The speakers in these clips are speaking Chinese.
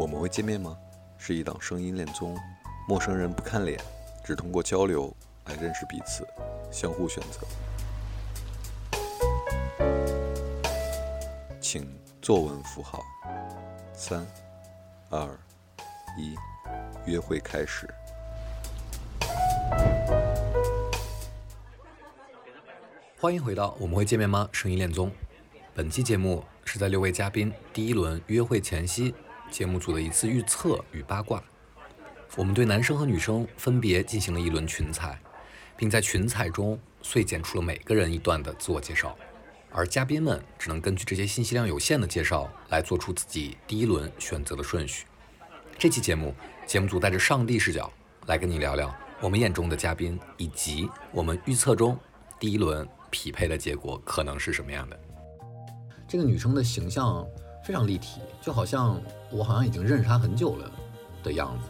我们会见面吗？是一档声音恋综，陌生人不看脸，只通过交流来认识彼此，相互选择。请作文符号。三、二、一，约会开始。欢迎回到我们会见面吗？声音恋综。本期节目是在六位嘉宾第一轮约会前夕，节目组的一次预测与八卦。我们对男生和女生分别进行了一轮群采，并在群采中碎剪出了每个人一段的自我介绍。而嘉宾们只能根据这些信息量有限的介绍来做出自己第一轮选择的顺序。这期节目，节目组带着上帝视角来跟你聊聊我们眼中的嘉宾，以及我们预测中第一轮匹配的结果可能是什么样的。这个女生的形象非常立体，就好像我好像已经认识他很久了的样子。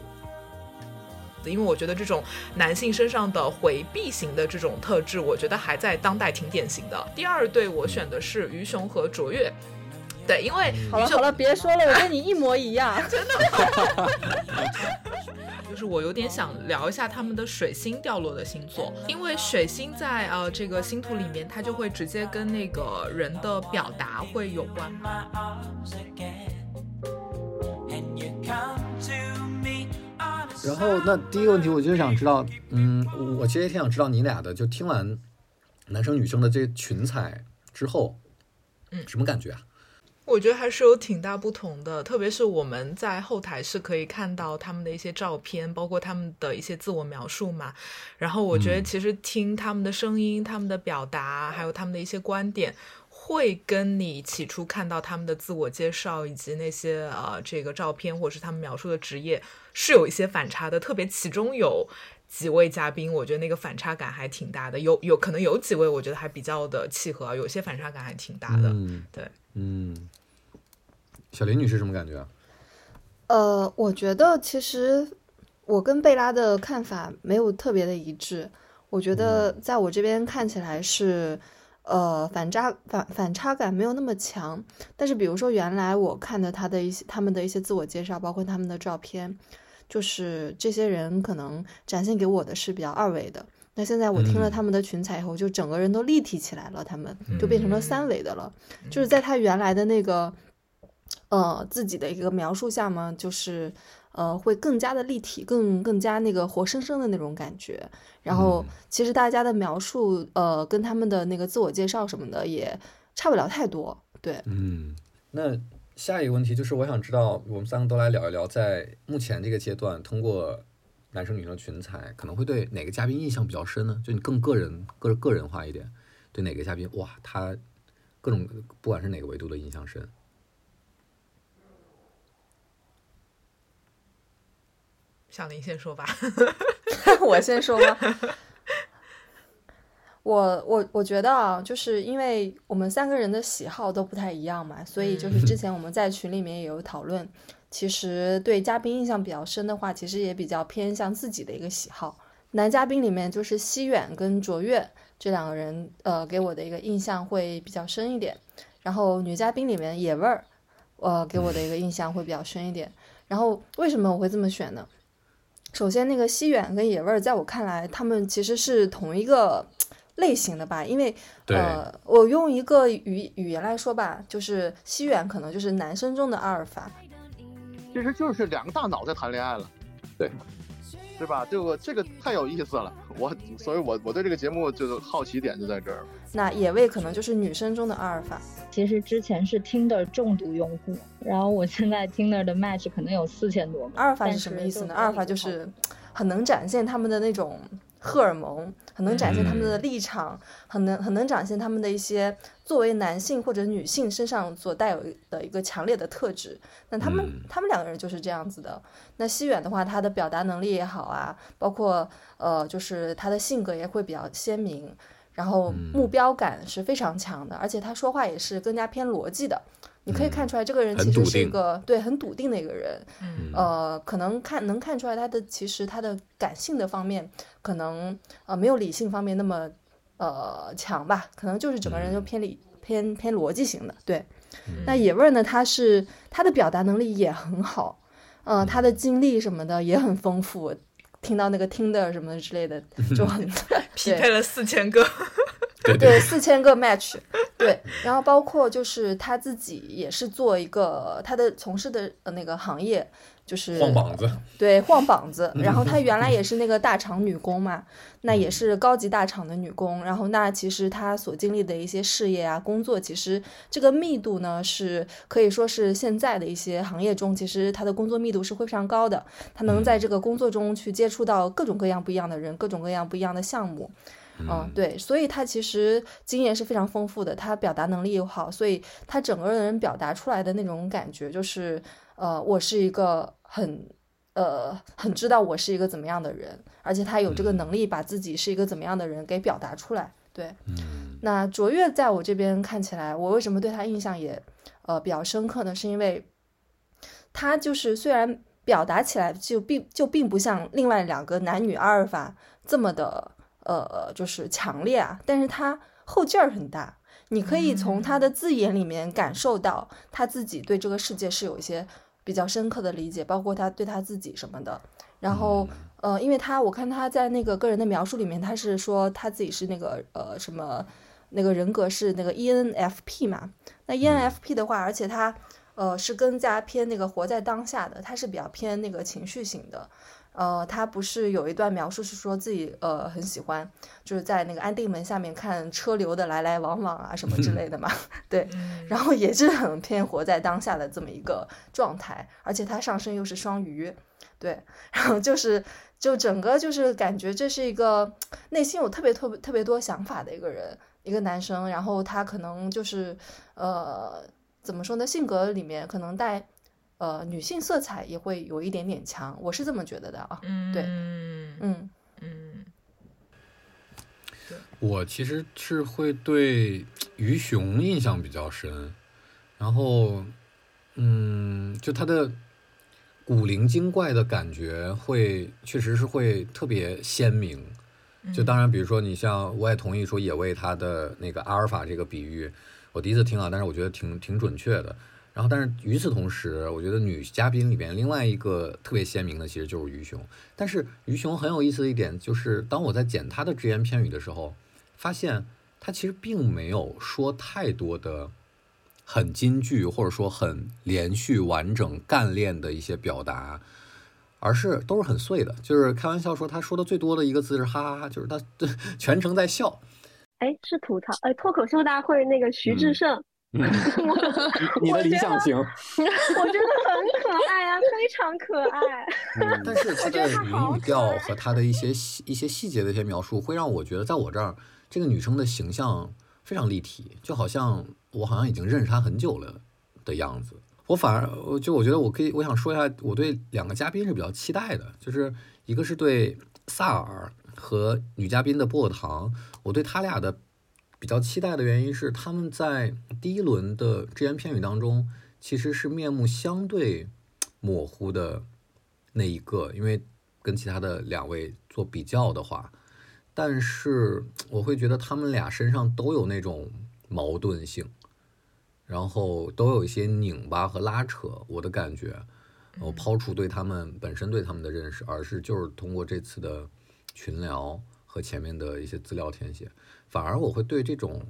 因为我觉得这种男性身上的回避型的这种特质，我觉得还在当代挺典型的。第二对我选的是于雄和卓越，对，因为好了好了，别说了，我跟你一模一样，真的。就是我有点想聊一下他们的水星掉落的星座，因为水星在呃这个星图里面，它就会直接跟那个人的表达会有关。然后，那第一个问题，我就想知道，嗯，我其实也挺想知道你俩的，就听完男生女生的这群采之后，嗯，什么感觉啊？我觉得还是有挺大不同的，特别是我们在后台是可以看到他们的一些照片，包括他们的一些自我描述嘛。然后我觉得其实听他们的声音、他们的表达，还有他们的一些观点。会跟你起初看到他们的自我介绍以及那些呃这个照片或者是他们描述的职业是有一些反差的，特别其中有几位嘉宾，我觉得那个反差感还挺大的。有有可能有几位我觉得还比较的契合，有些反差感还挺大的。嗯，对，嗯，小林女士什么感觉啊？呃，我觉得其实我跟贝拉的看法没有特别的一致。我觉得在我这边看起来是。呃，反差反反差感没有那么强，但是比如说原来我看的他的一些他们的一些自我介绍，包括他们的照片，就是这些人可能展现给我的是比较二维的。那现在我听了他们的群采以后，就整个人都立体起来了，他们就变成了三维的了。就是在他原来的那个呃自己的一个描述下嘛，就是。呃，会更加的立体，更更加那个活生生的那种感觉。然后，其实大家的描述，呃，跟他们的那个自我介绍什么的也差不了太多。对，嗯。那下一个问题就是，我想知道，我们三个都来聊一聊，在目前这个阶段，通过男生女生群采，可能会对哪个嘉宾印象比较深呢？就你更个人、个个人化一点，对哪个嘉宾，哇，他各种不管是哪个维度的印象深。小林先说吧，我先说吗？我我我觉得啊，就是因为我们三个人的喜好都不太一样嘛，所以就是之前我们在群里面也有讨论，其实对嘉宾印象比较深的话，其实也比较偏向自己的一个喜好。男嘉宾里面就是西远跟卓越这两个人，呃，给我的一个印象会比较深一点。然后女嘉宾里面野味儿，呃，给我的一个印象会比较深一点。然后为什么我会这么选呢？首先，那个西远跟野味儿，在我看来，他们其实是同一个类型的吧。因为，呃，我用一个语语言来说吧，就是西远可能就是男生中的阿尔法，其实就是两个大脑在谈恋爱了，对。是吧？这个这个太有意思了，我所以，我我对这个节目就是好奇点就在这儿。那野味可能就是女生中的阿尔法。其实之前是 Tinder 重度用户，然后我现在 Tinder 的 match 可能有四千多。阿尔法是什么意思呢？阿尔法就是很能展现他们的那种。荷尔蒙很能展现他们的立场，很能很能展现他们的一些作为男性或者女性身上所带有的一个强烈的特质。那他们他们两个人就是这样子的。那西远的话，他的表达能力也好啊，包括呃，就是他的性格也会比较鲜明，然后目标感是非常强的，而且他说话也是更加偏逻辑的。你可以看出来，这个人其实是一个对很笃定的一个人。嗯。呃，可能看能看出来他的其实他的感性的方面可能呃没有理性方面那么呃强吧，可能就是整个人就偏理偏偏逻辑型的。对，那野味儿呢，他是他的表达能力也很好，嗯，他的经历什么的也很丰富，听到那个 Tinder 什么之类的就很 匹配了四千个，对四千个 match，对，然后包括就是他自己也是做一个他的从事的那个行业。就是晃膀子，对，晃膀子。然后她原来也是那个大厂女工嘛，那也是高级大厂的女工。然后那其实她所经历的一些事业啊、工作，其实这个密度呢是可以说是现在的一些行业中，其实她的工作密度是非常高的。她能在这个工作中去接触到各种各样不一样的人，各种各样不一样的项目。嗯，对，所以她其实经验是非常丰富的，她表达能力又好，所以她整个人表达出来的那种感觉就是，呃，我是一个。很，呃，很知道我是一个怎么样的人，而且他有这个能力把自己是一个怎么样的人给表达出来。对，那卓越在我这边看起来，我为什么对他印象也，呃，比较深刻呢？是因为，他就是虽然表达起来就并就并不像另外两个男女阿尔法这么的，呃，就是强烈啊，但是他后劲儿很大，你可以从他的字眼里面感受到他自己对这个世界是有一些。比较深刻的理解，包括他对他自己什么的。然后，呃，因为他我看他在那个个人的描述里面，他是说他自己是那个呃什么那个人格是那个 ENFP 嘛。那 ENFP 的话，而且他呃是更加偏那个活在当下的，他是比较偏那个情绪型的。呃，他不是有一段描述是说自己呃很喜欢，就是在那个安定门下面看车流的来来往往啊什么之类的嘛，对，然后也是很偏活在当下的这么一个状态，而且他上身又是双鱼，对，然后就是就整个就是感觉这是一个内心有特别特别特别多想法的一个人，一个男生，然后他可能就是呃怎么说呢，性格里面可能带。呃，女性色彩也会有一点点强，我是这么觉得的啊。嗯，对，嗯嗯，我其实是会对鱼熊印象比较深，然后，嗯，就他的古灵精怪的感觉会，确实是会特别鲜明。就当然，比如说你像，我也同意说野味他的那个阿尔法这个比喻，我第一次听啊，但是我觉得挺挺准确的。然后，但是与此同时，我觉得女嘉宾里边另外一个特别鲜明的，其实就是于雄。但是于雄很有意思的一点，就是当我在剪他的只言片语的时候，发现他其实并没有说太多的很金句，或者说很连续、完整、干练的一些表达，而是都是很碎的。就是开玩笑说，他说的最多的一个字是哈哈哈，就是他 全程在笑。哎，是吐槽哎，脱口秀大会那个徐志胜。你的理想型，我觉得很可爱啊，非常可爱。但是 他的语音语调和他的一些细一些细节的一些描述，会让我觉得，在我这儿，这个女生的形象非常立体，就好像我好像已经认识她很久了的样子。我反而就我觉得我可以，我想说一下，我对两个嘉宾是比较期待的，就是一个是对萨尔和女嘉宾的薄荷糖，我对他俩的。比较期待的原因是，他们在第一轮的只言片语当中，其实是面目相对模糊的那一个，因为跟其他的两位做比较的话，但是我会觉得他们俩身上都有那种矛盾性，然后都有一些拧巴和拉扯。我的感觉，我抛出对他们本身对他们的认识，而是就是通过这次的群聊和前面的一些资料填写。反而我会对这种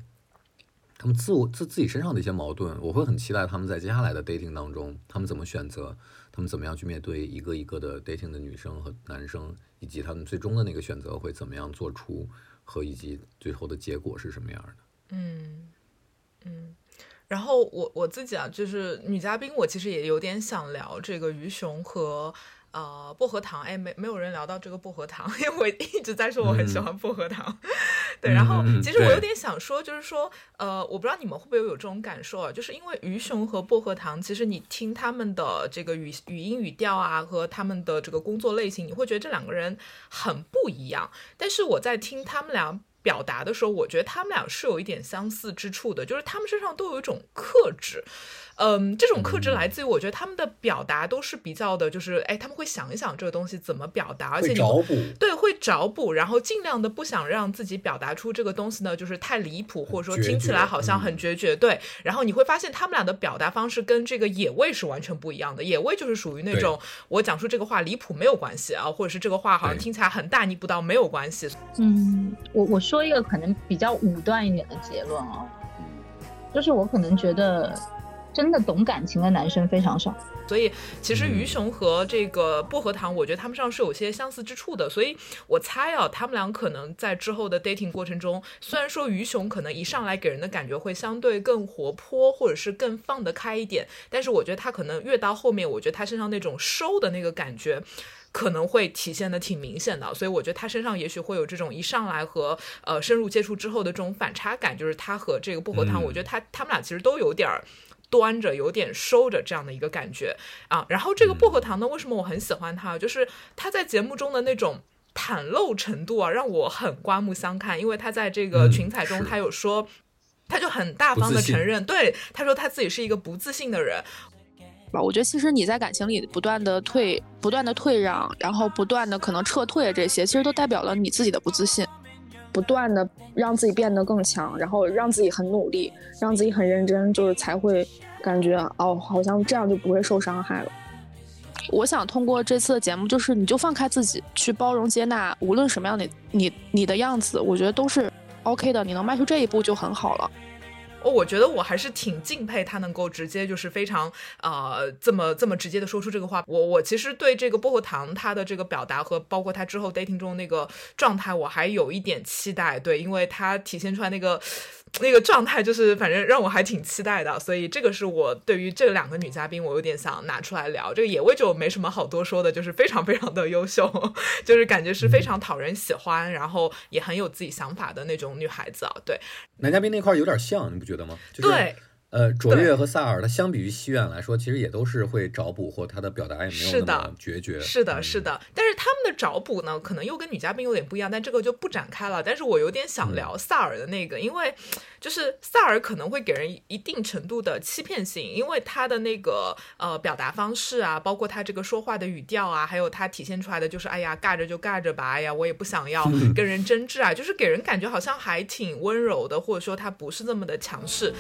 他们自我自自己身上的一些矛盾，我会很期待他们在接下来的 dating 当中，他们怎么选择，他们怎么样去面对一个一个的 dating 的女生和男生，以及他们最终的那个选择会怎么样做出，和以及最后的结果是什么样的。嗯嗯，然后我我自己啊，就是女嘉宾，我其实也有点想聊这个于雄和。呃，薄荷糖，哎，没没有人聊到这个薄荷糖，因为我一直在说我很喜欢薄荷糖。对，然后其实我有点想说，就是说，呃，我不知道你们会不会有这种感受啊，就是因为鱼熊和薄荷糖，其实你听他们的这个语语音语调啊，和他们的这个工作类型，你会觉得这两个人很不一样。但是我在听他们俩表达的时候，我觉得他们俩是有一点相似之处的，就是他们身上都有一种克制。嗯，这种克制来自于我觉得他们的表达都是比较的，就是哎，他们会想一想这个东西怎么表达，而且你找补，对，会找补，然后尽量的不想让自己表达出这个东西呢，就是太离谱，或者说听起来好像很决绝。对，然后你会发现他们俩的表达方式跟这个野味是完全不一样的。野味就是属于那种我讲出这个话离谱没有关系啊，或者是这个话好像听起来很大逆不道没有关系。嗯，我我说一个可能比较武断一点的结论啊，就是我可能觉得。真的懂感情的男生非常少，所以其实鱼熊和这个薄荷糖，我觉得他们上是有些相似之处的。所以我猜啊，他们俩可能在之后的 dating 过程中，虽然说鱼熊可能一上来给人的感觉会相对更活泼，或者是更放得开一点，但是我觉得他可能越到后面，我觉得他身上那种收的那个感觉。可能会体现的挺明显的，所以我觉得他身上也许会有这种一上来和呃深入接触之后的这种反差感，就是他和这个薄荷糖，我觉得他他们俩其实都有点儿。端着有点收着这样的一个感觉啊，然后这个薄荷糖呢，为什么我很喜欢他？就是他在节目中的那种袒露程度啊，让我很刮目相看。因为他在这个群采中，他有说，他就很大方的承认，对他说他自己是一个不自信的人。吧，我觉得其实你在感情里不断的退、不断的退让，然后不断的可能撤退，这些其实都代表了你自己的不自信。不断的让自己变得更强，然后让自己很努力，让自己很认真，就是才会感觉哦，好像这样就不会受伤害了。我想通过这次的节目，就是你就放开自己，去包容接纳，无论什么样的你你的样子，我觉得都是 OK 的。你能迈出这一步就很好了。哦，我觉得我还是挺敬佩他能够直接就是非常呃这么这么直接的说出这个话。我我其实对这个薄荷糖他的这个表达和包括他之后 dating 中那个状态，我还有一点期待。对，因为他体现出来那个。那个状态就是，反正让我还挺期待的，所以这个是我对于这两个女嘉宾，我有点想拿出来聊。这个野味就没什么好多说的，就是非常非常的优秀，就是感觉是非常讨人喜欢，然后也很有自己想法的那种女孩子啊。对，男嘉宾那块有点像，你不觉得吗？对。呃，卓越和萨尔，他相比于西苑来说，其实也都是会找补，或他的表达也没有那么决绝。是的，是的。但是他们的找补呢，可能又跟女嘉宾有点不一样，但这个就不展开了。但是我有点想聊萨尔的那个，因为就是萨尔可能会给人一定程度的欺骗性，因为他的那个呃表达方式啊，包括他这个说话的语调啊，还有他体现出来的就是，哎呀，尬着就尬着吧，哎呀，我也不想要 跟人争执啊，就是给人感觉好像还挺温柔的，或者说他不是那么的强势。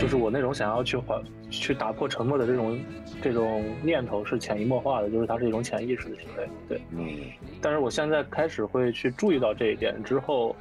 就是我那种想要去缓、去打破沉默的这种、这种念头是潜移默化的，就是它是一种潜意识的行为。对，嗯。但是我现在开始会去注意到这一点之后。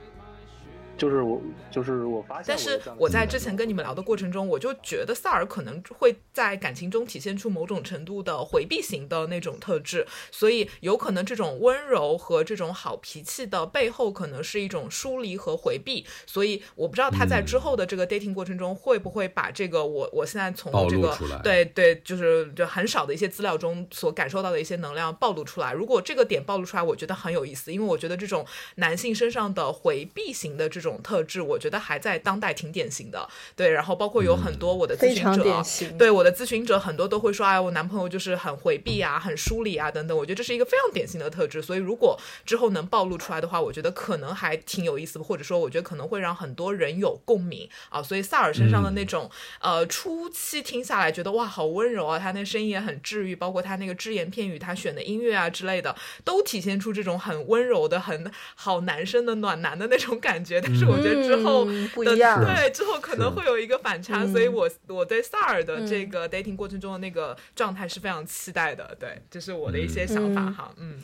就是我，就是我发现。但是我在之前跟你们聊的过程中，我就觉得萨尔可能会在感情中体现出某种程度的回避型的那种特质，所以有可能这种温柔和这种好脾气的背后，可能是一种疏离和回避。所以我不知道他在之后的这个 dating 过程中，会不会把这个我我现在从这个对对，就是就很少的一些资料中所感受到的一些能量暴露出来。如果这个点暴露出来，我觉得很有意思，因为我觉得这种男性身上的回避型的这种。种特质，我觉得还在当代挺典型的。对，然后包括有很多我的咨询者，对我的咨询者很多都会说，哎，我男朋友就是很回避啊，很疏离啊，等等。我觉得这是一个非常典型的特质。所以如果之后能暴露出来的话，我觉得可能还挺有意思的，或者说我觉得可能会让很多人有共鸣啊。所以萨尔身上的那种，呃，初期听下来觉得哇，好温柔啊，他那声音也很治愈，包括他那个只言片语，他选的音乐啊之类的，都体现出这种很温柔的、很好男生的暖男的那种感觉。是我觉得之后不一样，对之后可能会有一个反差，所以我我对萨尔的这个 dating 过程中的那个状态是非常期待的。对，这是我的一些想法哈。嗯，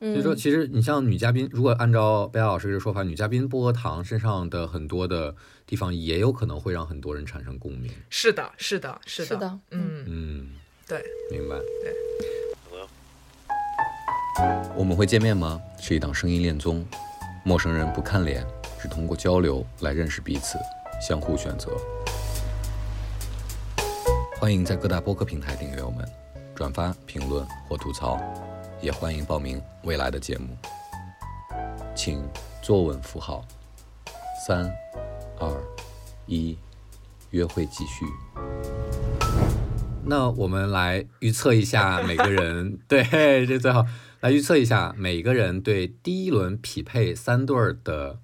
所以说其实你像女嘉宾，如果按照贝拉老师这个说法，女嘉宾薄荷糖身上的很多的地方也有可能会让很多人产生共鸣。是的，是的，是的，嗯嗯，对，明白。对，我们会见面吗？是一档声音恋综，陌生人不看脸。只通过交流来认识彼此，相互选择。欢迎在各大播客平台订阅我们，转发、评论或吐槽，也欢迎报名未来的节目。请坐稳扶好，三、二、一，约会继续。那我们来预测一下每个人，对，这最好。来预测一下每个人对第一轮匹配三对儿的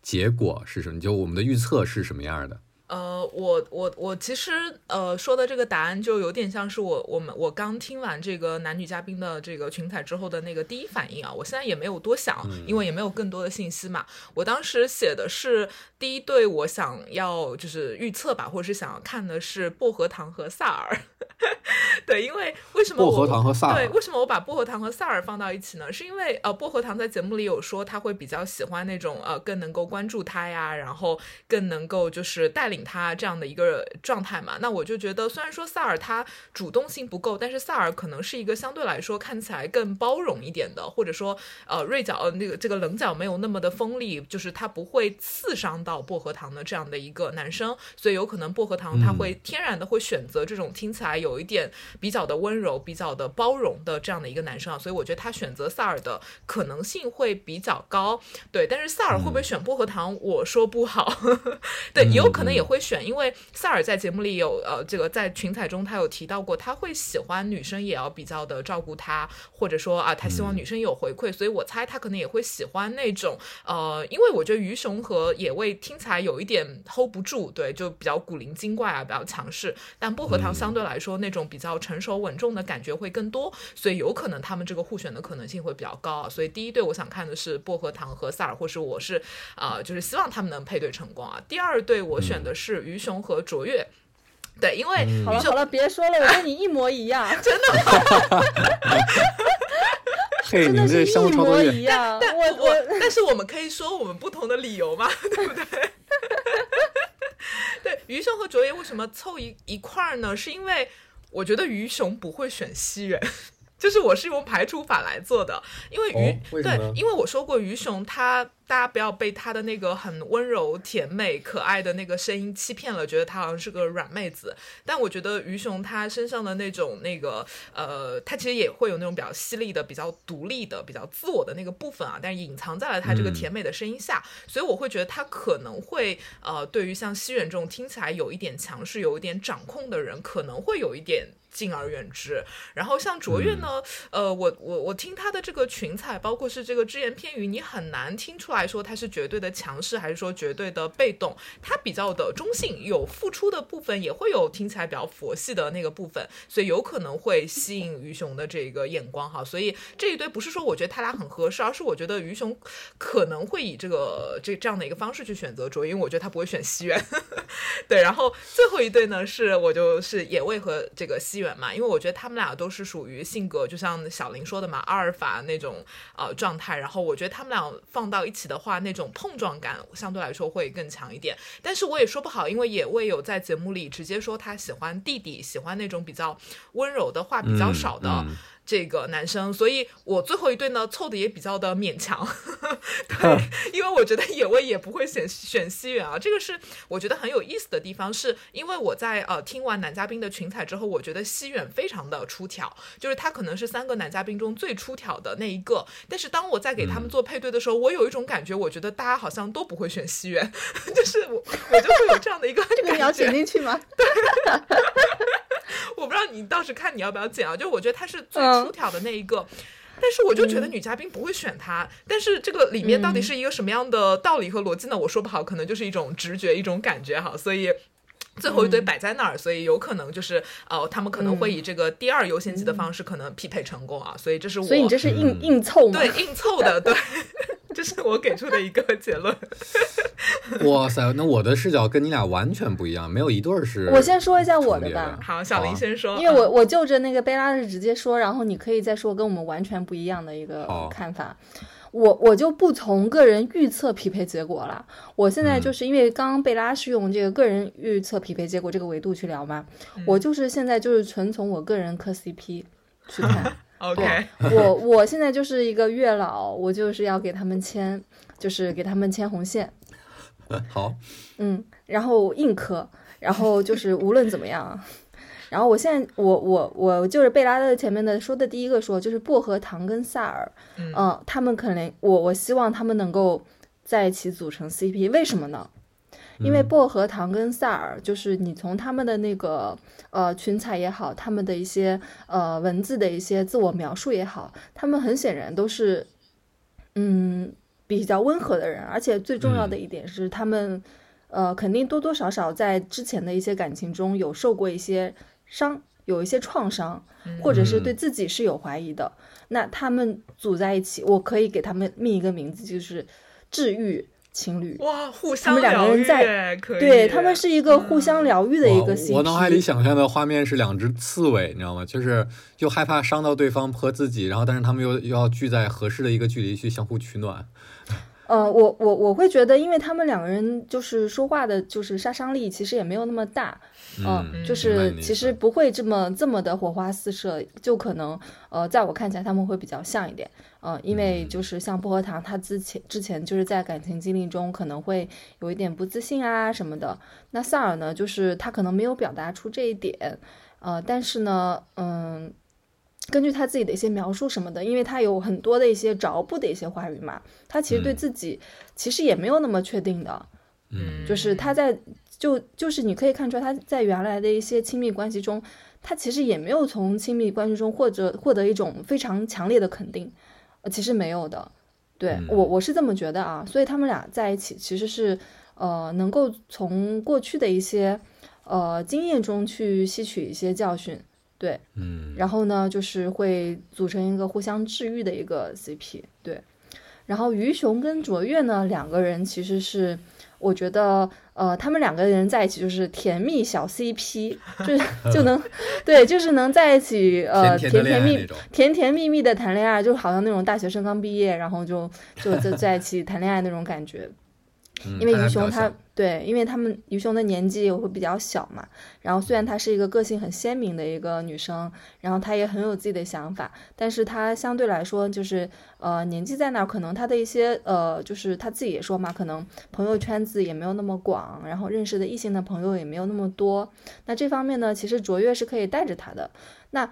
结果是什么？就我们的预测是什么样的？呃，我我我其实呃说的这个答案就有点像是我我们我刚听完这个男女嘉宾的这个群采之后的那个第一反应啊，我现在也没有多想，因为也没有更多的信息嘛。我当时写的是第一对，我想要就是预测吧，或者是想要看的是薄荷糖和萨尔。对，因为为什么薄荷糖和萨尔？对，为什么我把薄荷糖和萨尔放到一起呢？是因为呃，薄荷糖在节目里有说他会比较喜欢那种呃更能够关注他呀，然后更能够就是带领。他这样的一个状态嘛，那我就觉得，虽然说萨尔他主动性不够，但是萨尔可能是一个相对来说看起来更包容一点的，或者说呃锐角呃那个这个棱角没有那么的锋利，就是他不会刺伤到薄荷糖的这样的一个男生，所以有可能薄荷糖他会天然的会选择这种听起来有一点比较的温柔、比较的包容的这样的一个男生啊，所以我觉得他选择萨尔的可能性会比较高，对，但是萨尔会不会选薄荷糖，我说不好，对，也有可能也会。会选，因为萨尔在节目里有呃，这个在群采中他有提到过，他会喜欢女生也要比较的照顾他，或者说啊，他希望女生有回馈，所以我猜他可能也会喜欢那种呃，因为我觉得鱼熊和野味听起来有一点 hold 不住，对，就比较古灵精怪啊，比较强势，但薄荷糖相对来说那种比较成熟稳重的感觉会更多，所以有可能他们这个互选的可能性会比较高啊。所以第一对我想看的是薄荷糖和萨尔，或是我是啊，就是希望他们能配对成功啊。第二对我选的是。鱼熊和卓越，对，因为好了好了，别说了，我跟你一模一样，真的吗，真的是一模一样。但我我，但是我们可以说我们不同的理由嘛，对不对？对，鱼熊和卓越为什么凑一一块儿呢？是因为我觉得鱼熊不会选西人。就是我是用排除法来做的，因为鱼对，因为我说过鱼熊，它大家不要被它的那个很温柔、甜美、可爱的那个声音欺骗了，觉得它好像是个软妹子。但我觉得鱼熊它身上的那种那个呃，它其实也会有那种比较犀利的、比较独立的、比较自我的那个部分啊，但是隐藏在了它这个甜美的声音下，所以我会觉得它可能会呃，对于像西远这种听起来有一点强势、有一点掌控的人，可能会有一点。敬而远之。然后像卓越呢，呃，我我我听他的这个群采，包括是这个只言片语，你很难听出来说他是绝对的强势，还是说绝对的被动。他比较的中性，有付出的部分，也会有听起来比较佛系的那个部分，所以有可能会吸引鱼熊的这个眼光哈。所以这一对不是说我觉得他俩很合适，而是我觉得鱼熊可能会以这个这这样的一个方式去选择卓越，因为我觉得他不会选西元。对，然后最后一对呢，是我就是野味和这个西。嘛，因为我觉得他们俩都是属于性格，就像小林说的嘛，阿尔法那种呃状态。然后我觉得他们俩放到一起的话，那种碰撞感相对来说会更强一点。但是我也说不好，因为也未有在节目里直接说他喜欢弟弟，喜欢那种比较温柔的话比较少的。这个男生，所以我最后一对呢凑的也比较的勉强，对，因为我觉得野味也不会选选西远啊，这个是我觉得很有意思的地方，是因为我在呃听完男嘉宾的群采之后，我觉得西远非常的出挑，就是他可能是三个男嘉宾中最出挑的那一个，但是当我在给他们做配对的时候，我有一种感觉，我觉得大家好像都不会选西远，就是我我就会有这样的一个这个你要剪进去吗？对，我不知道你当时看你要不要剪啊，就我觉得他是最。出挑的那一个，但是我就觉得女嘉宾不会选他。但是这个里面到底是一个什么样的道理和逻辑呢？我说不好，可能就是一种直觉，一种感觉哈。所以最后一堆摆在那儿，所以有可能就是呃，他们可能会以这个第二优先级的方式可能匹配成功啊。所以这是我，所以你这是硬硬凑吗？对，硬凑的，对。这是我给出的一个结论。哇塞，那我的视角跟你俩完全不一样，没有一对儿是。我先说一下我的吧。好，小林先说。因为我我就着那个贝拉是直接说，然后你可以再说跟我们完全不一样的一个看法。我我就不从个人预测匹配结果了。我现在就是因为刚刚贝拉是用这个个人预测匹配结果这个维度去聊嘛，我就是现在就是纯从我个人磕 CP 去看。OK，我我现在就是一个月老，我就是要给他们牵，就是给他们牵红线。好，嗯，然后硬磕，然后就是无论怎么样，然后我现在我我我就是贝拉的前面的说的第一个说就是薄荷糖跟萨尔，嗯，他们可能我我希望他们能够在一起组成 CP，为什么呢？因为薄荷糖跟萨尔，就是你从他们的那个呃群采也好，他们的一些呃文字的一些自我描述也好，他们很显然都是嗯比较温和的人，而且最重要的一点是他们呃肯定多多少少在之前的一些感情中有受过一些伤。有一些创伤，或者是对自己是有怀疑的，那他们组在一起，我可以给他们命一个名字，就是治愈情侣。哇，互相他们两个人在，对他们是一个互相疗愈的一个 CP。我脑海里想象的画面是两只刺猬，你知道吗？就是又害怕伤到对方和自己，然后但是他们又又要聚在合适的一个距离去相互取暖。呃，我我我会觉得，因为他们两个人就是说话的，就是杀伤力其实也没有那么大。嗯，就是其实不会这么这么的火花四射，就可能呃，在我看起来他们会比较像一点，嗯，因为就是像薄荷糖，他之前之前就是在感情经历中可能会有一点不自信啊什么的。那萨尔呢，就是他可能没有表达出这一点，呃，但是呢，嗯，根据他自己的一些描述什么的，因为他有很多的一些着不的一些话语嘛，他其实对自己其实也没有那么确定的，嗯，就是他在。就就是你可以看出来，他在原来的一些亲密关系中，他其实也没有从亲密关系中或者获得一种非常强烈的肯定，呃，其实没有的。对我我是这么觉得啊，所以他们俩在一起其实是呃能够从过去的一些呃经验中去吸取一些教训，对，嗯，然后呢就是会组成一个互相治愈的一个 CP，对，然后于雄跟卓越呢两个人其实是。我觉得，呃，他们两个人在一起就是甜蜜小 CP，就 就能，对，就是能在一起，呃，甜甜蜜甜甜蜜蜜的谈恋爱，就好像那种大学生刚毕业，然后就就就在一起谈恋爱那种感觉。因为于雄他对，因为他们于雄的年纪也会比较小嘛，然后虽然她是一个个性很鲜明的一个女生，然后她也很有自己的想法，但是她相对来说就是呃年纪在那儿，可能她的一些呃就是她自己也说嘛，可能朋友圈子也没有那么广，然后认识的异性的朋友也没有那么多，那这方面呢，其实卓越是可以带着她的。那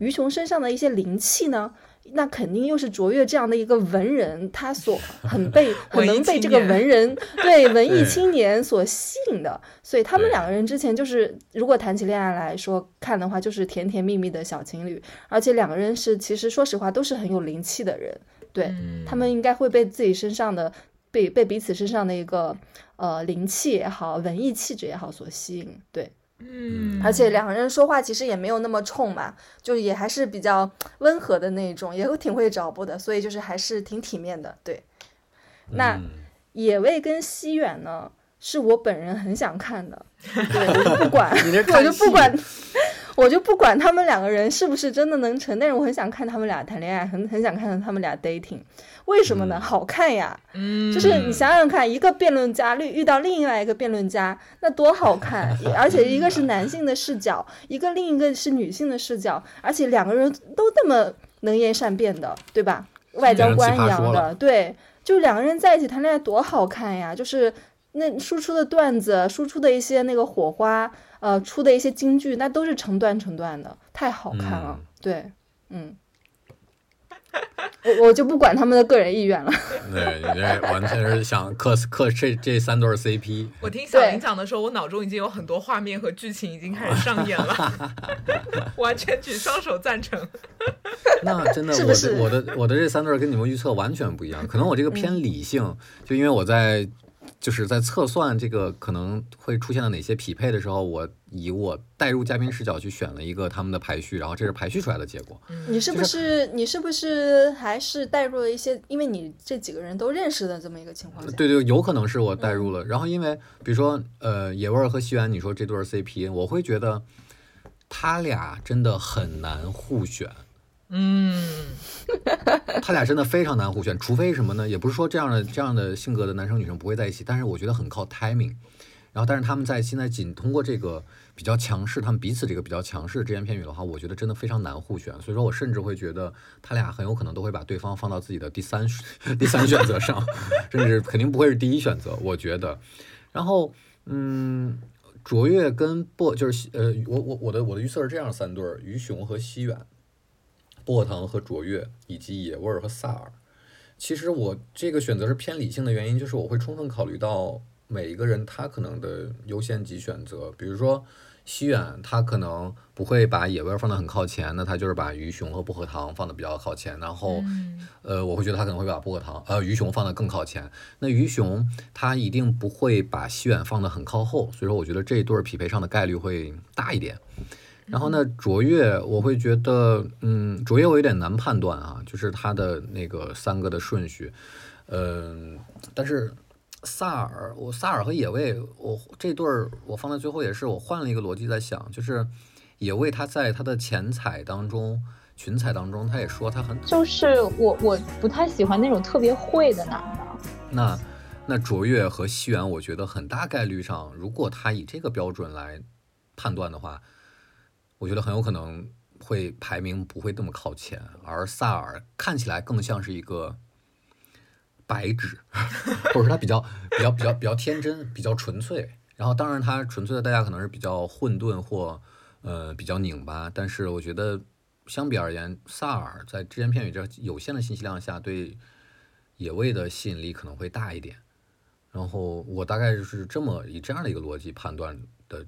于雄身上的一些灵气呢？那肯定又是卓越这样的一个文人，他所 很被很能被这个文人对文艺青年所吸引的，所以他们两个人之前就是如果谈起恋爱来说看的话，就是甜甜蜜蜜的小情侣，而且两个人是其实说实话都是很有灵气的人，对他们应该会被自己身上的被被彼此身上的一个呃灵气也好，文艺气质也好所吸引，对。嗯，而且两个人说话其实也没有那么冲嘛，就也还是比较温和的那种，也挺会找补的，所以就是还是挺体面的。对，那野味跟西远呢，是我本人很想看的，对，我 就不管，我就不管。我就不管他们两个人是不是真的能成，但是我很想看他们俩谈恋爱，很很想看到他们俩 dating，为什么呢？好看呀，嗯，就是你想想看，一个辩论家遇遇到另外一个辩论家，那多好看，而且一个是男性的视角，一个另一个是女性的视角，而且两个人都那么能言善辩的，对吧？外交官一样的，对，就两个人在一起谈恋爱多好看呀，就是那输出的段子，输出的一些那个火花。呃，出的一些京剧，那都是成段成段的，太好看了。对，嗯，我我就不管他们的个人意愿了。对，你这完全是想磕磕这这三对 CP。我听小林讲的时候，我脑中已经有很多画面和剧情已经开始上演了，完全举双手赞成。那真的，我的我的我的这三对跟你们预测完全不一样，可能我这个偏理性，就因为我在。就是在测算这个可能会出现的哪些匹配的时候，我以我带入嘉宾视角去选了一个他们的排序，然后这是排序出来的结果。你是不是你是不是还是带入了一些？因为你这几个人都认识的这么一个情况下。对对，有可能是我带入了。然后因为比如说呃野味儿和西元，你说这对 CP，我会觉得他俩真的很难互选。嗯，他俩真的非常难互选，除非什么呢？也不是说这样的这样的性格的男生女生不会在一起，但是我觉得很靠 timing。然后，但是他们在现在仅通过这个比较强势，他们彼此这个比较强势的只言片语的话，我觉得真的非常难互选。所以说我甚至会觉得他俩很有可能都会把对方放到自己的第三第三选择上，甚至肯定不会是第一选择。我觉得，然后嗯，卓越跟波就是呃，我我我的我的预测是这样三对儿：于雄和西远。薄荷糖和卓越，以及野味儿和萨尔。其实我这个选择是偏理性的原因，就是我会充分考虑到，每一个人他可能的优先级选择，比如说西远，他可能不会把野味儿放得很靠前，那他就是把鱼熊和薄荷糖放的比较靠前，然后，呃，我会觉得他可能会把薄荷糖呃鱼熊放的更靠前。那鱼熊他一定不会把西远放的很靠后，所以说我觉得这一对匹配上的概率会大一点。然后呢，卓越我会觉得，嗯，卓越我有点难判断啊，就是他的那个三个的顺序，嗯，但是。萨尔，我萨尔和野味，我这对儿我放在最后也是我换了一个逻辑在想，就是野味他在他的前彩当中、群采当中，他也说他很就是我我不太喜欢那种特别会的男的。那那卓越和西元，我觉得很大概率上，如果他以这个标准来判断的话，我觉得很有可能会排名不会那么靠前，而萨尔看起来更像是一个。白纸，或者说他比较比较比较比较天真，比较纯粹。然后当然他纯粹的代价可能是比较混沌或呃比较拧巴。但是我觉得相比而言，萨尔在只言片语这有限的信息量下，对野味的吸引力可能会大一点。然后我大概就是这么以这样的一个逻辑判断的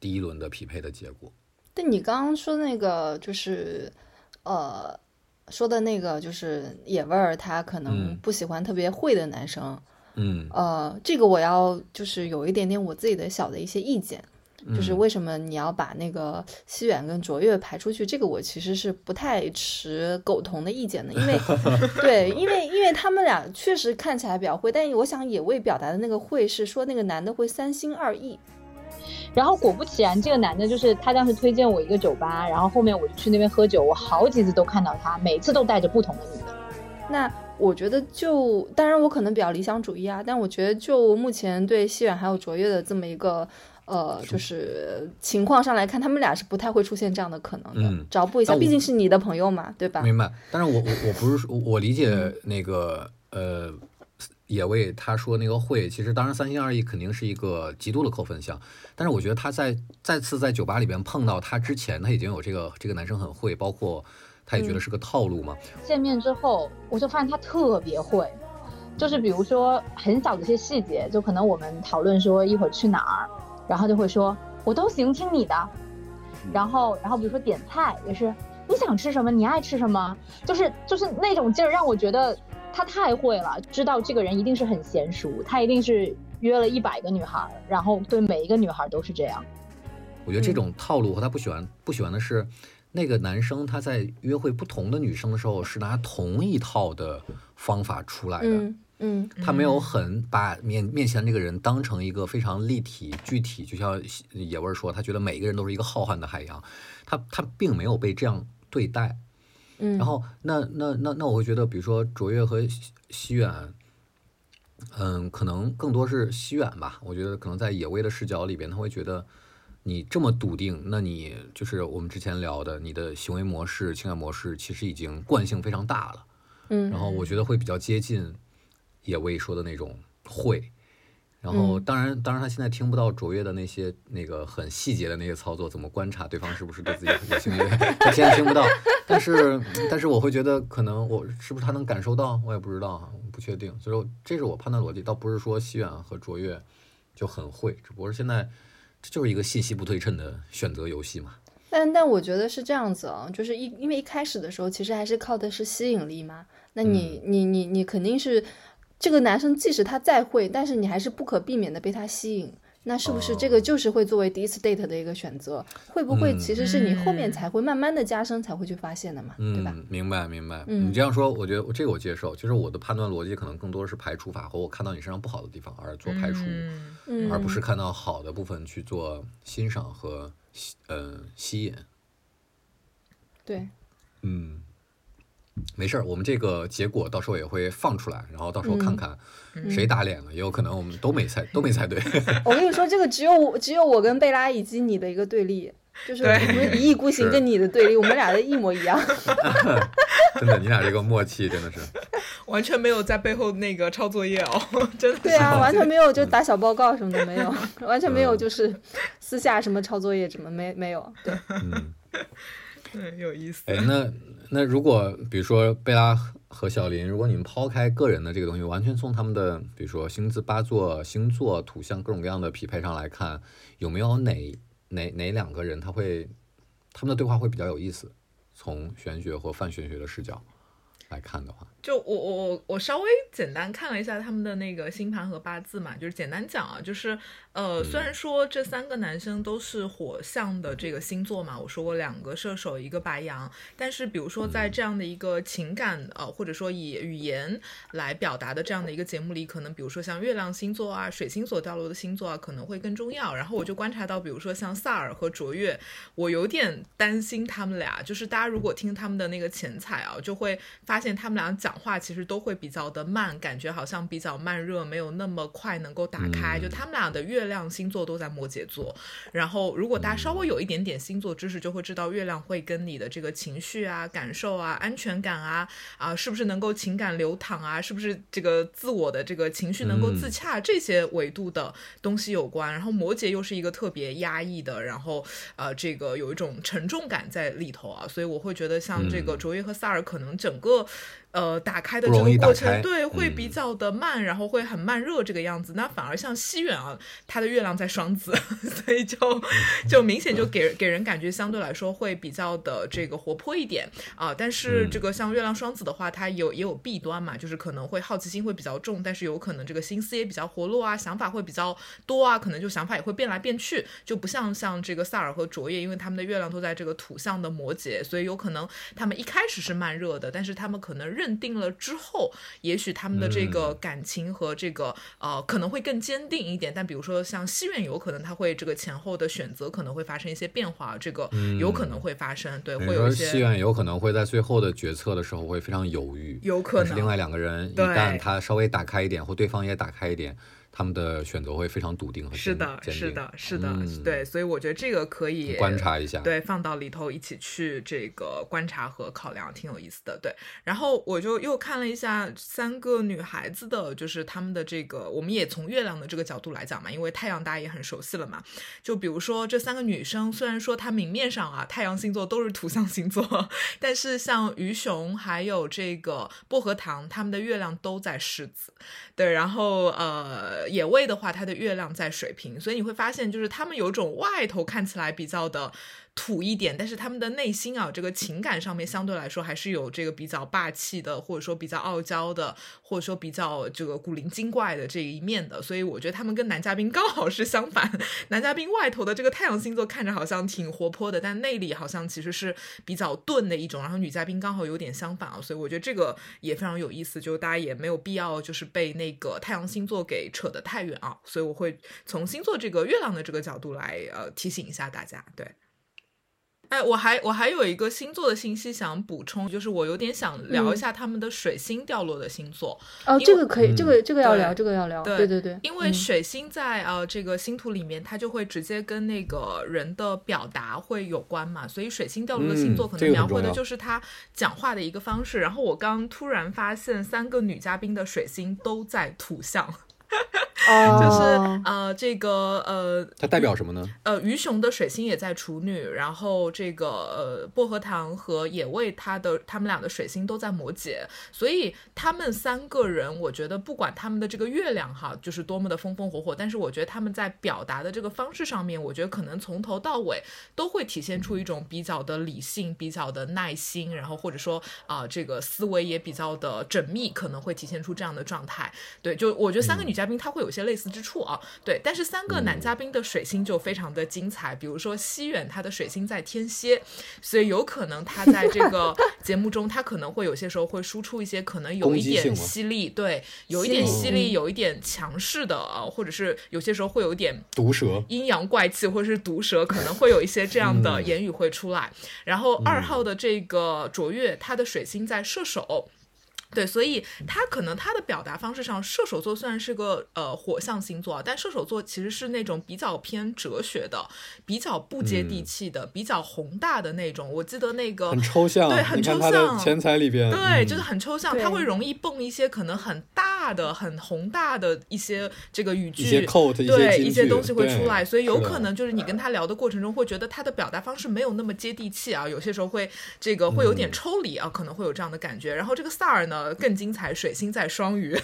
第一轮的匹配的结果。但你刚刚说那个就是呃。说的那个就是野味儿，他可能不喜欢特别会的男生。嗯，呃，这个我要就是有一点点我自己的小的一些意见，就是为什么你要把那个西远跟卓越排出去？这个我其实是不太持苟同的意见的，因为 对，因为因为他们俩确实看起来比较会，但我想野味表达的那个会是说那个男的会三心二意。然后果不其然，这个男的就是他当时推荐我一个酒吧，然后后面我就去那边喝酒，我好几次都看到他，每次都带着不同的女的。那我觉得就，当然我可能比较理想主义啊，但我觉得就目前对西远还有卓越的这么一个呃，就是情况上来看，他们俩是不太会出现这样的可能的。找补一下，毕竟是你的朋友嘛，对吧？明白。但是我我我不是说，我理解那个呃。野味他说那个会，其实当然三心二意肯定是一个极度的扣分项，但是我觉得他在再次在酒吧里边碰到他之前，他已经有这个这个男生很会，包括他也觉得是个套路嘛。见面之后，我就发现他特别会，就是比如说很小的一些细节，就可能我们讨论说一会儿去哪儿，然后就会说我都行，听你的。然后然后比如说点菜也是你想吃什么，你爱吃什么，就是就是那种劲儿让我觉得。他太会了，知道这个人一定是很娴熟，他一定是约了一百个女孩，然后对每一个女孩都是这样。我觉得这种套路和他不喜欢不喜欢的是，那个男生他在约会不同的女生的时候是拿同一套的方法出来的，嗯，他没有很把面面前这个人当成一个非常立体具体，就像野味说，他觉得每一个人都是一个浩瀚的海洋，他他并没有被这样对待。然后那那那那我会觉得，比如说卓越和西远，嗯，可能更多是西远吧。我觉得可能在野味的视角里边，他会觉得你这么笃定，那你就是我们之前聊的，你的行为模式、情感模式其实已经惯性非常大了。嗯，然后我觉得会比较接近野味说的那种会。然后，当然，当然，他现在听不到卓越的那些那个很细节的那些操作，怎么观察对方是不是对自己有兴趣，他现在听不到。但是，但是我会觉得，可能我是不是他能感受到，我也不知道，不确定。所以说，这是我判断逻辑，倒不是说西远和卓越就很会，只不过是现在这就是一个信息不对称的选择游戏嘛。但但我觉得是这样子啊，就是一因为一开始的时候，其实还是靠的是吸引力嘛。那你你你你肯定是。这个男生即使他再会，但是你还是不可避免的被他吸引，那是不是这个就是会作为第一次 date 的一个选择？会不会其实是你后面才会慢慢的加深才会去发现的嘛？对吧？明白明白。你这样说，我觉得这个我接受。就是我的判断逻辑可能更多的是排除法，和我看到你身上不好的地方而做排除，而不是看到好的部分去做欣赏和呃吸引。对，嗯。没事儿，我们这个结果到时候也会放出来，然后到时候看看谁打脸了，也有可能我们都没猜，都没猜对。我跟你说，这个只有我，只有我跟贝拉以及你的一个对立，就是我们一意孤行跟你的对立，我们俩的一模一样。真的，你俩这个默契真的是完全没有在背后那个抄作业哦，真的。对啊，完全没有就打小报告什么的没有，完全没有就是私下什么抄作业什么没没有。对，嗯。对，有意思。哎，那那如果比如说贝拉和小林，如果你们抛开个人的这个东西，完全从他们的比如说星字八座、星座、图像各种各样的匹配上来看，有没有哪哪哪两个人他会他们的对话会比较有意思？从玄学或泛玄学的视角来看的话。就我我我我稍微简单看了一下他们的那个星盘和八字嘛，就是简单讲啊，就是呃，虽然说这三个男生都是火象的这个星座嘛，我说过两个射手一个白羊，但是比如说在这样的一个情感呃或者说以语言来表达的这样的一个节目里，可能比如说像月亮星座啊、水星所掉落的星座啊，可能会更重要。然后我就观察到，比如说像萨尔和卓越，我有点担心他们俩，就是大家如果听他们的那个前彩啊，就会发现他们俩讲。讲话其实都会比较的慢，感觉好像比较慢热，没有那么快能够打开。就他们俩的月亮星座都在摩羯座，然后如果大家稍微有一点点星座知识，就会知道月亮会跟你的这个情绪啊、感受啊、安全感啊啊，是不是能够情感流淌啊，是不是这个自我的这个情绪能够自洽这些维度的东西有关。然后摩羯又是一个特别压抑的，然后呃，这个有一种沉重感在里头啊，所以我会觉得像这个卓越和萨尔可能整个。呃，打开的这个过程，对，会比较的慢，然后会很慢热这个样子。那反而像西远啊，他的月亮在双子，所以就就明显就给给人感觉相对来说会比较的这个活泼一点啊。但是这个像月亮双子的话，它有也有弊端嘛，就是可能会好奇心会比较重，但是有可能这个心思也比较活络啊，想法会比较多啊，可能就想法也会变来变去，就不像像这个萨尔和卓越，因为他们的月亮都在这个土象的摩羯，所以有可能他们一开始是慢热的，但是他们可能。认定了之后，也许他们的这个感情和这个呃可能会更坚定一点。但比如说像西院，有可能他会这个前后的选择可能会发生一些变化，这个有可能会发生。对，会有一些西院有可能会在最后的决策的时候会非常犹豫，有可能另外两个人一旦他稍微打开一点，或对方也打开一点。他们的选择会非常笃定和是的，是的，是的，对，所以我觉得这个可以观察一下，对，放到里头一起去这个观察和考量，挺有意思的，对。然后我就又看了一下三个女孩子的，就是他们的这个，我们也从月亮的这个角度来讲嘛，因为太阳大家也很熟悉了嘛。就比如说这三个女生，虽然说她明面上啊太阳星座都是土象星座，但是像鱼熊还有这个薄荷糖，她们的月亮都在狮子，对，然后呃。野味的话，它的月亮在水平，所以你会发现，就是他们有种外头看起来比较的。土一点，但是他们的内心啊，这个情感上面相对来说还是有这个比较霸气的，或者说比较傲娇的，或者说比较这个古灵精怪的这一面的。所以我觉得他们跟男嘉宾刚好是相反。男嘉宾外头的这个太阳星座看着好像挺活泼的，但内里好像其实是比较钝的一种。然后女嘉宾刚好有点相反啊，所以我觉得这个也非常有意思。就大家也没有必要就是被那个太阳星座给扯得太远啊。所以我会从星座这个月亮的这个角度来呃提醒一下大家，对。哎，我还我还有一个星座的信息想补充，就是我有点想聊一下他们的水星掉落的星座。哦，这个可以，这个这个要聊，这个要聊。对对对，因为水星在呃这个星图里面，它就会直接跟那个人的表达会有关嘛，所以水星掉落的星座可能描绘的就是他讲话的一个方式。然后我刚突然发现，三个女嘉宾的水星都在土象。就是呃，这个呃，它代表什么呢？呃，鱼熊的水星也在处女，然后这个呃，薄荷糖和野味，它的他们俩的水星都在摩羯，所以他们三个人，我觉得不管他们的这个月亮哈，就是多么的风风火火，但是我觉得他们在表达的这个方式上面，我觉得可能从头到尾都会体现出一种比较的理性、比较的耐心，然后或者说啊，这个思维也比较的缜密，可能会体现出这样的状态。对，就我觉得三个女嘉宾他会有。有些类似之处啊，对，但是三个男嘉宾的水星就非常的精彩，比如说西远，他的水星在天蝎，所以有可能他在这个节目中，他可能会有些时候会输出一些可能有一点犀利，对，有一点犀利，有一点强势的啊，或者是有些时候会有一点毒舌、阴阳怪气，或者是毒舌，可能会有一些这样的言语会出来。然后二号的这个卓越，他的水星在射手。对，所以他可能他的表达方式上，射手座虽然是个呃火象星座，但射手座其实是那种比较偏哲学的，比较不接地气的，比较宏大的那种。我记得那个很抽象，对，很抽象。钱财里边，对，就是很抽象，他会容易蹦一些可能很大大的、很宏大的一些这个语句，一些 quote，对一些东西会出来，所以有可能就是你跟他聊的过程中，会觉得他的表达方式没有那么接地气啊，有些时候会这个会有点嗯抽离啊，可能会有这样的感觉。然后这个萨尔呢更精彩，水星在双鱼，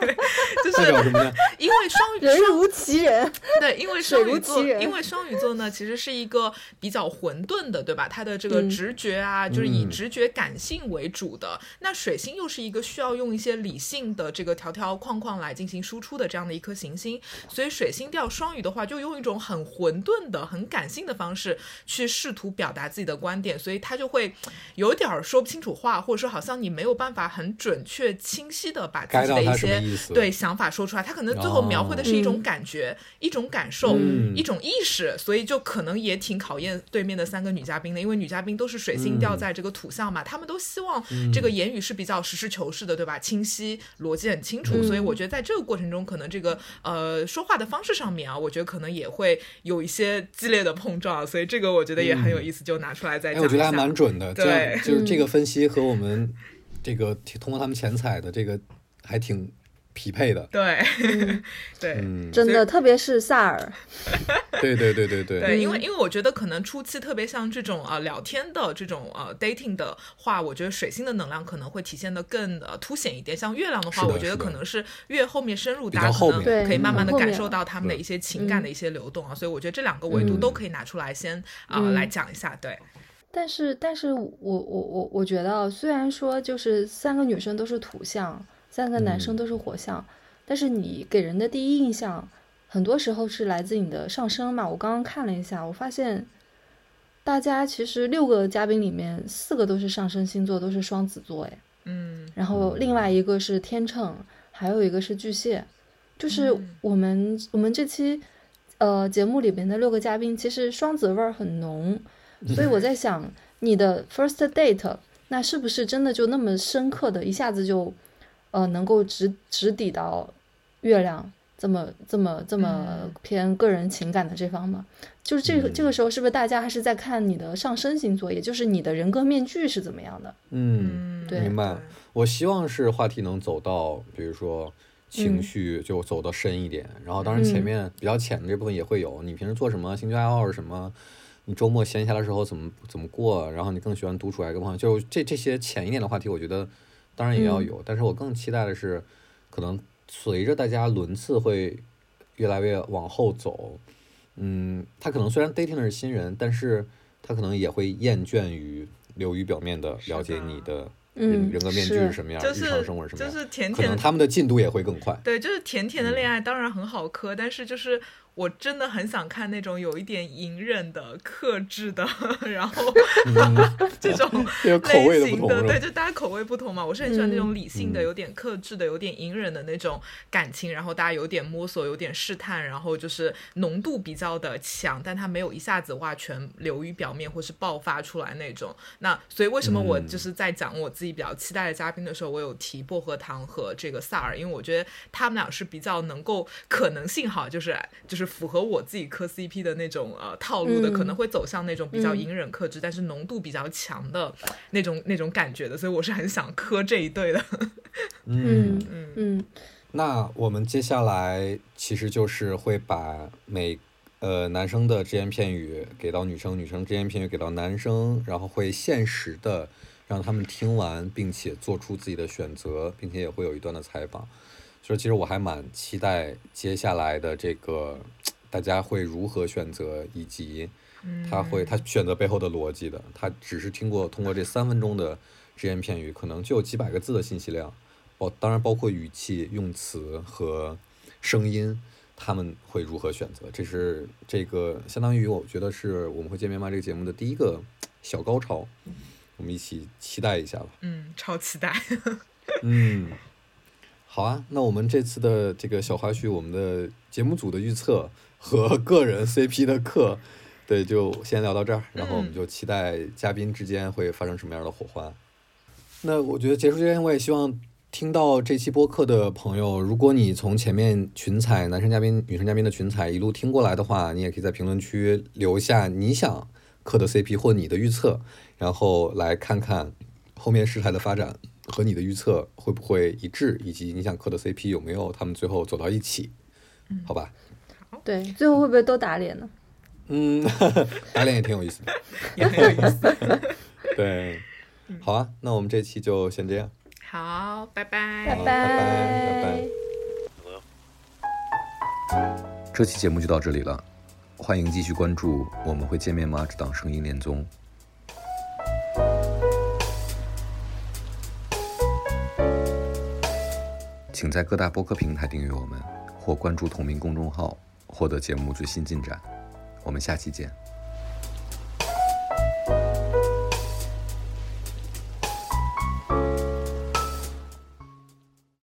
对就是代表什么呢？因为双鱼人双如其人，对，因为双鱼座，因为双鱼座呢，其实是一个比较混沌的，对吧？它的这个嗯直觉啊，就是以嗯直觉感性为主的。那水星又是一个需要用一些理性的这个条条框框来进行输出的这样的一颗行星，所以水星掉双鱼的话，就用一种很混沌的、很感性的方式去试图表达自己的观点，所以他就会有点儿说不清楚话，或者说好像你没有办法很准确、清晰的把自己的一些对想法说出来。他可能最后描绘的是一种嗯感觉、一种感受、嗯一种意识，所以就可能也挺考验对面的三个女嘉宾的，因为女嘉宾都是水星掉在这个土象嘛，她们都希望这个言语是比较实事求是的，对吧？清晰，逻辑很清楚，嗯所以我觉得在这个过程中，可能这个呃说话的方式上面啊，我觉得可能也会有一些激烈的碰撞，所以这个我觉得也很有意思，就拿出来再哎，讲一下。我觉得还蛮准的，对就是这个分析和我们这个通过他们前采的这个还挺匹配的。对对。真的，特别是萨尔，对对对对对对，因为因为我觉得可能初期特别像这种呃聊天的这种呃 dating 的话，我觉得水星的能量可能会体现的更呃凸显一点。像月亮的话，我觉得可能是越后面深入，大家可能可以慢慢的感受到他们的一些情感的一些流动啊。所以我觉得这两个维度都可以拿出来先啊、来讲一下。对，但是，但是我我我我觉得啊，虽然说就是三个女生都是土象，三个男生嗯。都是火象，但是你给人的第一印象，很多时候是来自你的上升嘛。我刚刚看了一下，我发现大家其实六个嘉宾里面，四个都是上升星座，都是双子座，哎，嗯。然后另外一个是天秤，还有一个是巨蟹，就是嗯。我们、我们这期呃节目里面的六个嘉宾，其实双子味儿很浓，所以我在想，你的 first date 那是不是真的就那么深刻的，一下子就呃能够直直抵到月亮这么这么这么嗯偏个人情感的这方吗？就是这个、这个嗯时候，是不是大家还是在看你的上升星座，也就是你的人格面具是怎么样的？嗯，明白。我希望是话题能走到，比如说情绪就走得深一点，然后当然前嗯面比较浅的这部分也会有，你平时做什么，兴趣爱好是什么，你周末闲暇的时候怎么怎么过，然后你更喜欢独处还是跟朋友，就这这些浅一点的话题，我觉得当然也要嗯有，但是我更期待的是，可能随着大家轮次会越来越往后走，嗯，他可能虽然 dating 的是新人，但是他可能也会厌倦于流于表面的了解你的人格面具是是什么样，就是日常生活是什么样，就是甜甜可能他们的进度也会更快。对，就是甜甜的恋嗯爱，当然很好磕，但是就是我真的很想看那种有一点隐忍的、克制的，然后 这种 类型的，对？就大家口味不同嘛。我是很喜欢那种嗯理性的、嗯有点克制的、有点隐忍的那种感情，然后大家有点摸索、有点试探，然后就是浓度比较的强，但它没有一下子哇全流于表面或是爆发出来那种。那所以为什么我嗯就是在讲我自己比较期待的嘉宾的时候，我有提薄荷糖和这个萨尔，因为我觉得他们俩是比较能够可能性哈，就是就是符合我自己磕 CP 的那种呃套路的，嗯。可能会走向那种比较嗯。隐忍克制，但是浓度比较强的那种那种感觉的，所以我是很想磕这一对的。嗯，嗯嗯。那我们接下来其实就是会把每呃男生的只言片语给到女生，女生只言片语给到男生，然后会限时的让他们听完，并且做出自己的选择，并且也会有一段的采访。所以其实我还蛮期待接下来的这个大家会如何选择，以及他会他选择背后的逻辑的。他只是听过通过这三分钟的只言片语，可能就有几百个字的信息量。包当然包括语气、用词和声音，他们会如何选择？这是这个相当于我觉得是我们会见面吗这个节目的第一个小高潮，我们一起期待一下吧。嗯，超期待。嗯，好啊，那我们这次的这个小花絮，我们的节目组的预测和 个人 CP 的课，对，就先聊到这儿，然后我们嗯就期待嘉宾之间会发生什么样的火花。那我觉得结束之前，我也希望听到这期播客的朋友，如果你从前面群采男生嘉宾、女生嘉宾的群采一路听过来的话，你也可以在评论区留下你想磕的 CP 或你的预测，然后来看看后面事态的发展和你的预测会不会一致，以及你想磕的 CP 有没有他们最后走到一起，好吧？对，最后会不会都打脸呢？嗯，打脸也挺有意思的，也很有意思。对，好啊，那我们这期就先这样。好，拜拜，拜拜拜拜。这期节目就到这里了，欢迎继续关注《我们会见面吗》这档声音恋综。请在各大播客平台订阅我们，或关注同名公众号，获得节目最新进展。我们下期见。